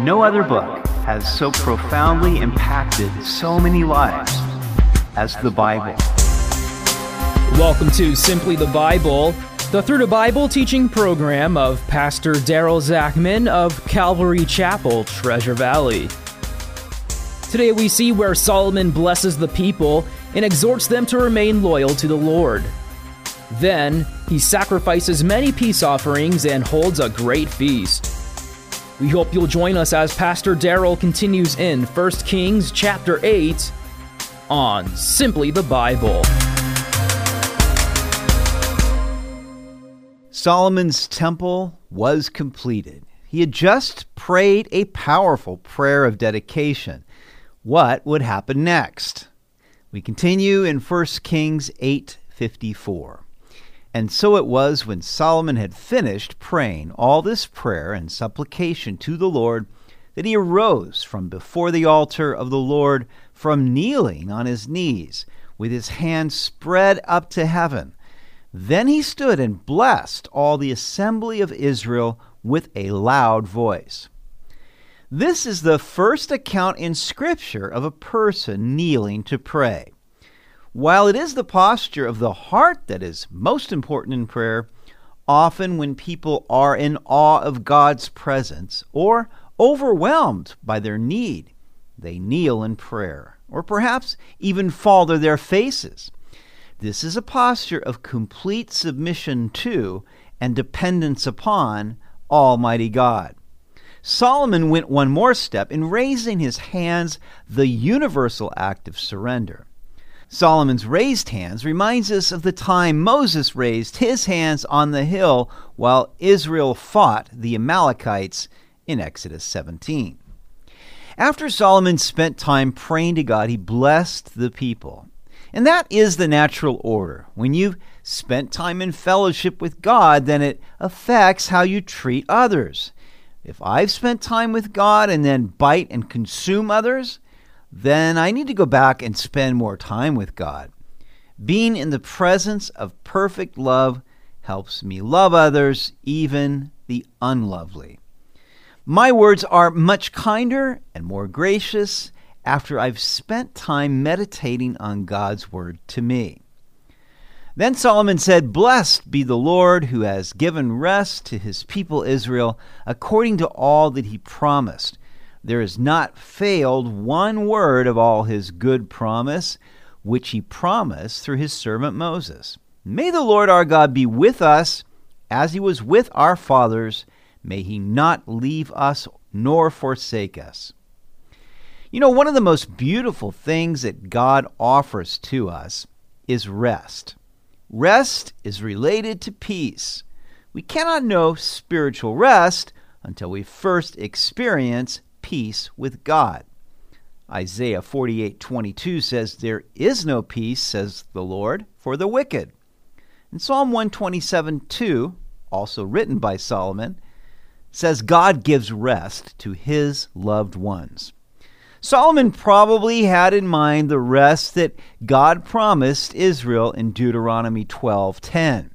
No other book has so profoundly impacted so many lives as the Bible. Welcome to Simply the Bible, the Through the Bible teaching program of Pastor Daryl Zachman of Calvary Chapel, Treasure Valley. Today we see where Solomon blesses the people and exhorts them to remain loyal to the Lord. Then he sacrifices many peace offerings and holds a great feast. We hope you'll join us as Pastor Daryl continues in 1 Kings chapter 8 on Simply the Bible. Solomon's temple was completed. He had just prayed a powerful prayer of dedication. What would happen next? We continue in 1 Kings 8:54. And so it was when Solomon had finished praying all this prayer and supplication to the Lord that he arose from before the altar of the Lord from kneeling on his knees with his hands spread up to heaven. Then he stood and blessed all the assembly of Israel with a loud voice. This is the first account in Scripture of a person kneeling to pray. While it is the posture of the heart that is most important in prayer, often when people are in awe of God's presence or overwhelmed by their need, they kneel in prayer, or perhaps even fall to their faces. This is a posture of complete submission to and dependence upon Almighty God. Solomon went one more step in raising his hands, the universal act of surrender. Solomon's raised hands reminds us of the time Moses raised his hands on the hill while Israel fought the Amalekites in Exodus 17. After Solomon spent time praying to God, he blessed the people. And that is the natural order. When you've spent time in fellowship with God, then it affects how you treat others. If I've spent time with God and then bite and consume others, then I need to go back and spend more time with God. Being in the presence of perfect love helps me love others, even the unlovely. My words are much kinder and more gracious after I've spent time meditating on God's word to me. Then Solomon said, Blessed be the Lord who has given rest to his people Israel according to all that he promised there has not failed one word of all his good promise, which he promised through his servant Moses. May the Lord our God be with us as he was with our fathers. May he not leave us nor forsake us. You know, one of the most beautiful things that God offers to us is rest. Rest is related to peace. We cannot know spiritual rest until we first experience peace with God. Isaiah 48:22 says there is no peace says the Lord for the wicked. And Psalm 127:2, also written by Solomon, says God gives rest to his loved ones. Solomon probably had in mind the rest that God promised Israel in Deuteronomy 12:10.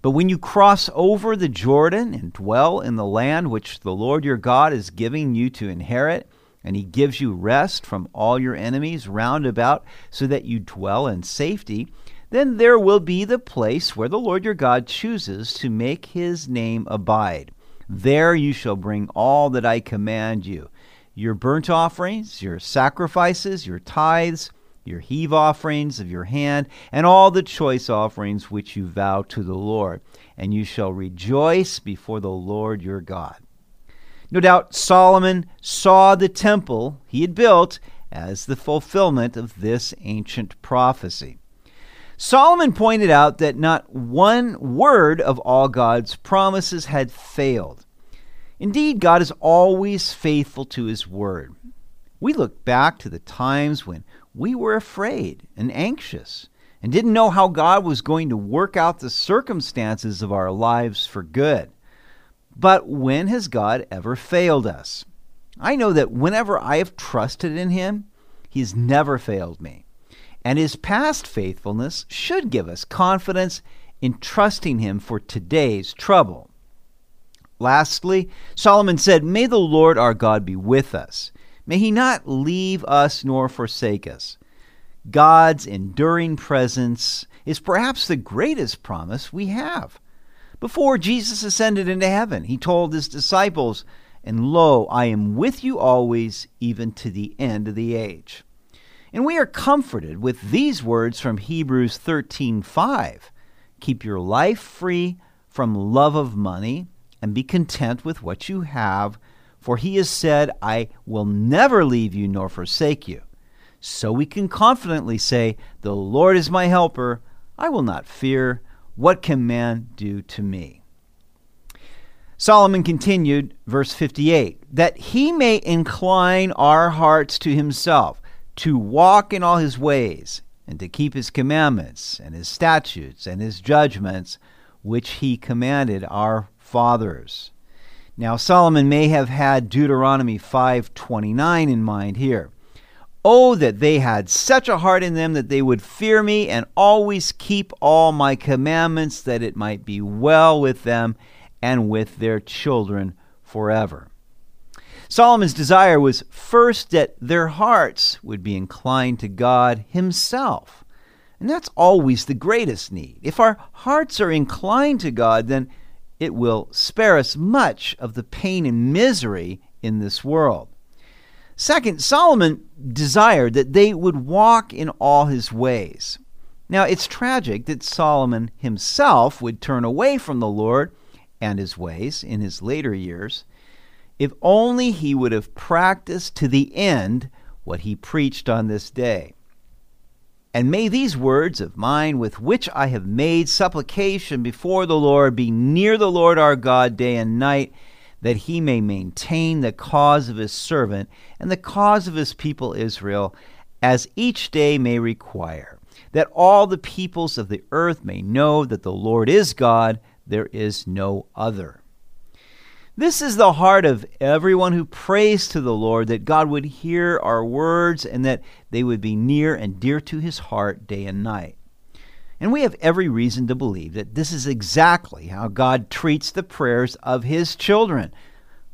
But when you cross over the Jordan and dwell in the land which the Lord your God is giving you to inherit, and he gives you rest from all your enemies round about, so that you dwell in safety, then there will be the place where the Lord your God chooses to make his name abide. There you shall bring all that I command you your burnt offerings, your sacrifices, your tithes your heave offerings of your hand, and all the choice offerings which you vow to the Lord, and you shall rejoice before the Lord your God. No doubt Solomon saw the temple he had built as the fulfillment of this ancient prophecy. Solomon pointed out that not one word of all God's promises had failed. Indeed, God is always faithful to his word. We look back to the times when we were afraid and anxious and didn't know how God was going to work out the circumstances of our lives for good. But when has God ever failed us? I know that whenever I have trusted in Him, He's never failed me. And His past faithfulness should give us confidence in trusting Him for today's trouble. Lastly, Solomon said, May the Lord our God be with us. May he not leave us nor forsake us. God's enduring presence is perhaps the greatest promise we have. Before Jesus ascended into heaven, he told his disciples, And lo, I am with you always, even to the end of the age. And we are comforted with these words from Hebrews 13:5. Keep your life free from love of money and be content with what you have, for he has said, I will never leave you nor forsake you. So we can confidently say, The Lord is my helper, I will not fear. What can man do to me? Solomon continued, verse 58, that he may incline our hearts to himself, to walk in all his ways, and to keep his commandments, and his statutes, and his judgments, which he commanded our fathers. Now Solomon may have had Deuteronomy 5:29 in mind here. Oh that they had such a heart in them that they would fear me and always keep all my commandments that it might be well with them and with their children forever. Solomon's desire was first that their hearts would be inclined to God himself. And that's always the greatest need. If our hearts are inclined to God, then it will spare us much of the pain and misery in this world. Second, Solomon desired that they would walk in all his ways. Now, it's tragic that Solomon himself would turn away from the Lord and his ways in his later years. If only he would have practiced to the end what he preached on this day. And may these words of mine, with which I have made supplication before the Lord, be near the Lord our God day and night, that he may maintain the cause of his servant and the cause of his people Israel, as each day may require, that all the peoples of the earth may know that the Lord is God, there is no other. This is the heart of everyone who prays to the Lord that God would hear our words and that they would be near and dear to his heart day and night. And we have every reason to believe that this is exactly how God treats the prayers of his children.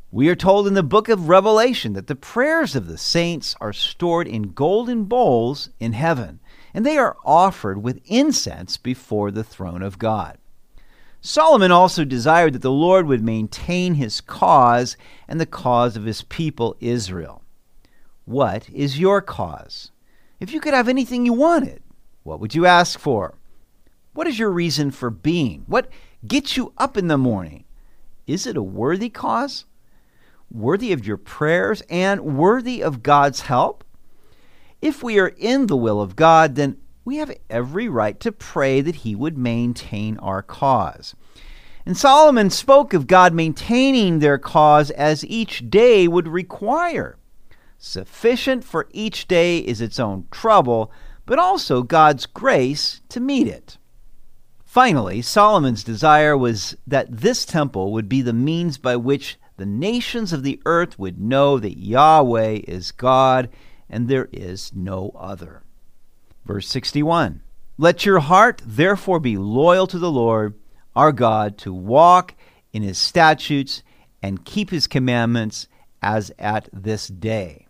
We are told in the book of Revelation that the prayers of the saints are stored in golden bowls in heaven, and they are offered with incense before the throne of God. Solomon also desired that the Lord would maintain his cause and the cause of his people Israel. What is your cause? If you could have anything you wanted, what would you ask for? What is your reason for being? What gets you up in the morning? Is it a worthy cause? Worthy of your prayers and worthy of God's help? If we are in the will of God, then we have every right to pray that he would maintain our cause. And Solomon spoke of God maintaining their cause as each day would require. Sufficient for each day is its own trouble, but also God's grace to meet it. Finally, Solomon's desire was that this temple would be the means by which the nations of the earth would know that Yahweh is God and there is no other. Verse 61 Let your heart therefore be loyal to the Lord our God to walk in his statutes and keep his commandments as at this day.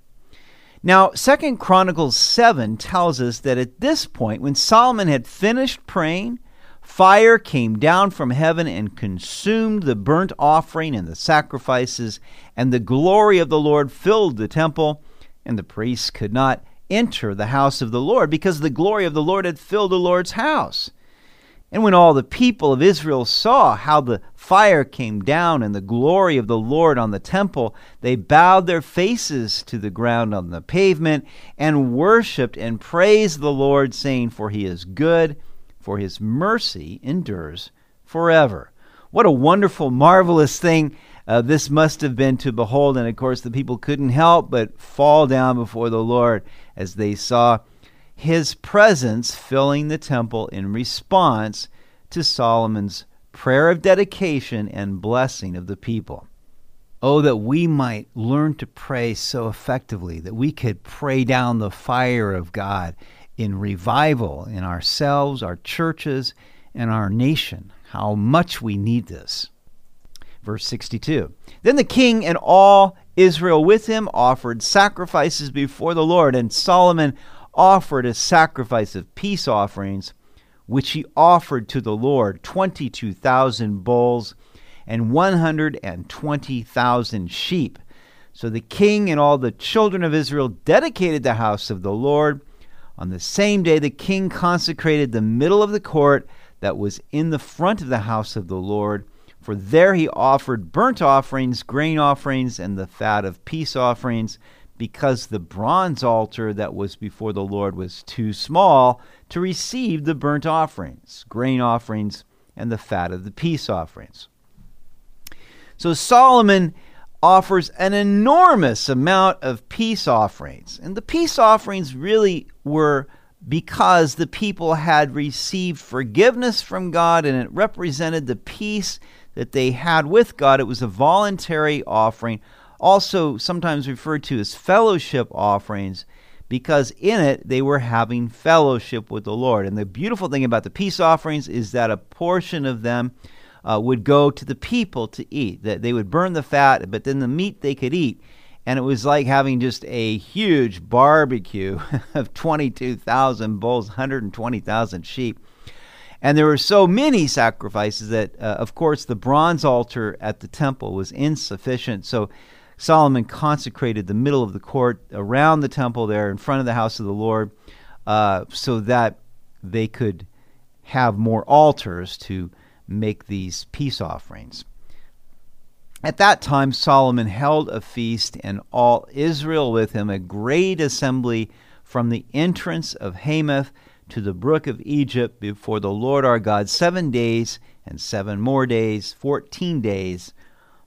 Now, Second Chronicles 7 tells us that at this point, when Solomon had finished praying, fire came down from heaven and consumed the burnt offering and the sacrifices, and the glory of the Lord filled the temple, and the priests could not enter the house of the Lord, because the glory of the Lord had filled the Lord's house. And when all the people of Israel saw how the fire came down and the glory of the Lord on the temple, they bowed their faces to the ground on the pavement and worshiped and praised the Lord, saying, For he is good, for his mercy endures forever. What a wonderful, marvelous thing uh, this must have been to behold. And of course, the people couldn't help but fall down before the Lord as they saw his presence filling the temple in response to Solomon's prayer of dedication and blessing of the people. Oh, that we might learn to pray so effectively, that we could pray down the fire of God in revival in ourselves, our churches, and our nation. How much we need this. Verse 62. Then the king and all Israel with him offered sacrifices before the Lord, and Solomon offered a sacrifice of peace offerings, which he offered to the Lord 22,000 bulls and 120,000 sheep. So the king and all the children of Israel dedicated the house of the Lord. On the same day, the king consecrated the middle of the court that was in the front of the house of the Lord. For there he offered burnt offerings, grain offerings, and the fat of peace offerings, because the bronze altar that was before the Lord was too small to receive the burnt offerings, grain offerings, and the fat of the peace offerings. So Solomon offers an enormous amount of peace offerings. And the peace offerings really were because the people had received forgiveness from God and it represented the peace that they had with God. It was a voluntary offering, also sometimes referred to as fellowship offerings, because in it they were having fellowship with the Lord. And the beautiful thing about the peace offerings is that a portion of them uh, would go to the people to eat. That they would burn the fat, but then the meat they could eat. And it was like having just a huge barbecue of 22,000 bulls, 120,000 sheep. And there were so many sacrifices that, uh, of course, the bronze altar at the temple was insufficient. So Solomon consecrated the middle of the court around the temple there in front of the house of the Lord uh, so that they could have more altars to make these peace offerings. At that time, Solomon held a feast, and all Israel with him, a great assembly from the entrance of Hamath to the brook of Egypt before the Lord our God seven days and seven more days, fourteen days.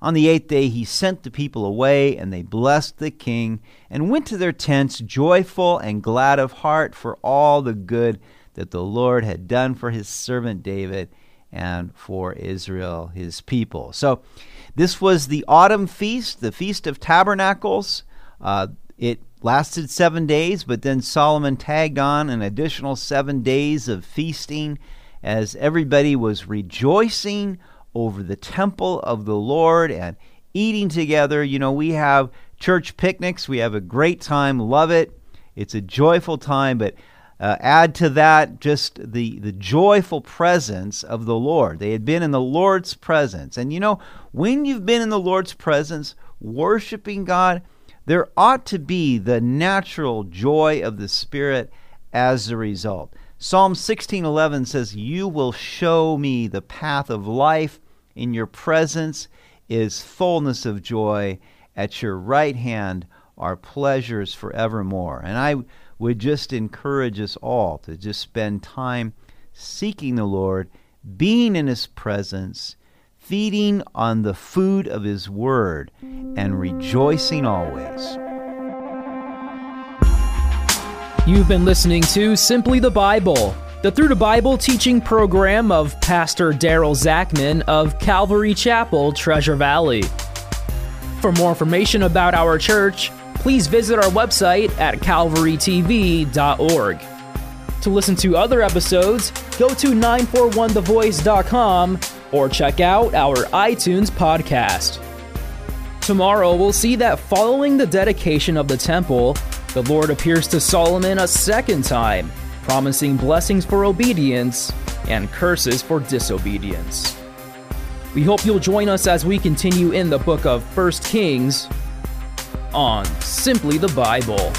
On the eighth day he sent the people away, and they blessed the king, and went to their tents joyful and glad of heart for all the good that the Lord had done for his servant David and for Israel, his people. So, this was the autumn feast, the Feast of Tabernacles. Uh, it lasted seven days, but then Solomon tagged on an additional seven days of feasting as everybody was rejoicing over the temple of the Lord and eating together. You know, we have church picnics, we have a great time, love it. It's a joyful time, but uh, add to that just the, the joyful presence of the Lord. They had been in the Lord's presence. And you know, when you've been in the Lord's presence, worshiping God, there ought to be the natural joy of the Spirit as a result. Psalm 16:11 says, "You will show me the path of life. In your presence is fullness of joy. At your right hand are pleasures forevermore." And I would just encourage us all to just spend time seeking the Lord, being in His presence, feeding on the food of His Word, and rejoicing always. You've been listening to Simply the Bible, the Through the Bible teaching program of Pastor Daryl Zachman of Calvary Chapel, Treasure Valley. For more information about our church, please visit our website at calvarytv.org. To listen to other episodes, go to 941thevoice.com or check out our iTunes podcast. Tomorrow, we'll see that following the dedication of the temple, the Lord appears to Solomon a second time, promising blessings for obedience and curses for disobedience. We hope you'll join us as we continue in the book of 1 Kings on Simply the Bible.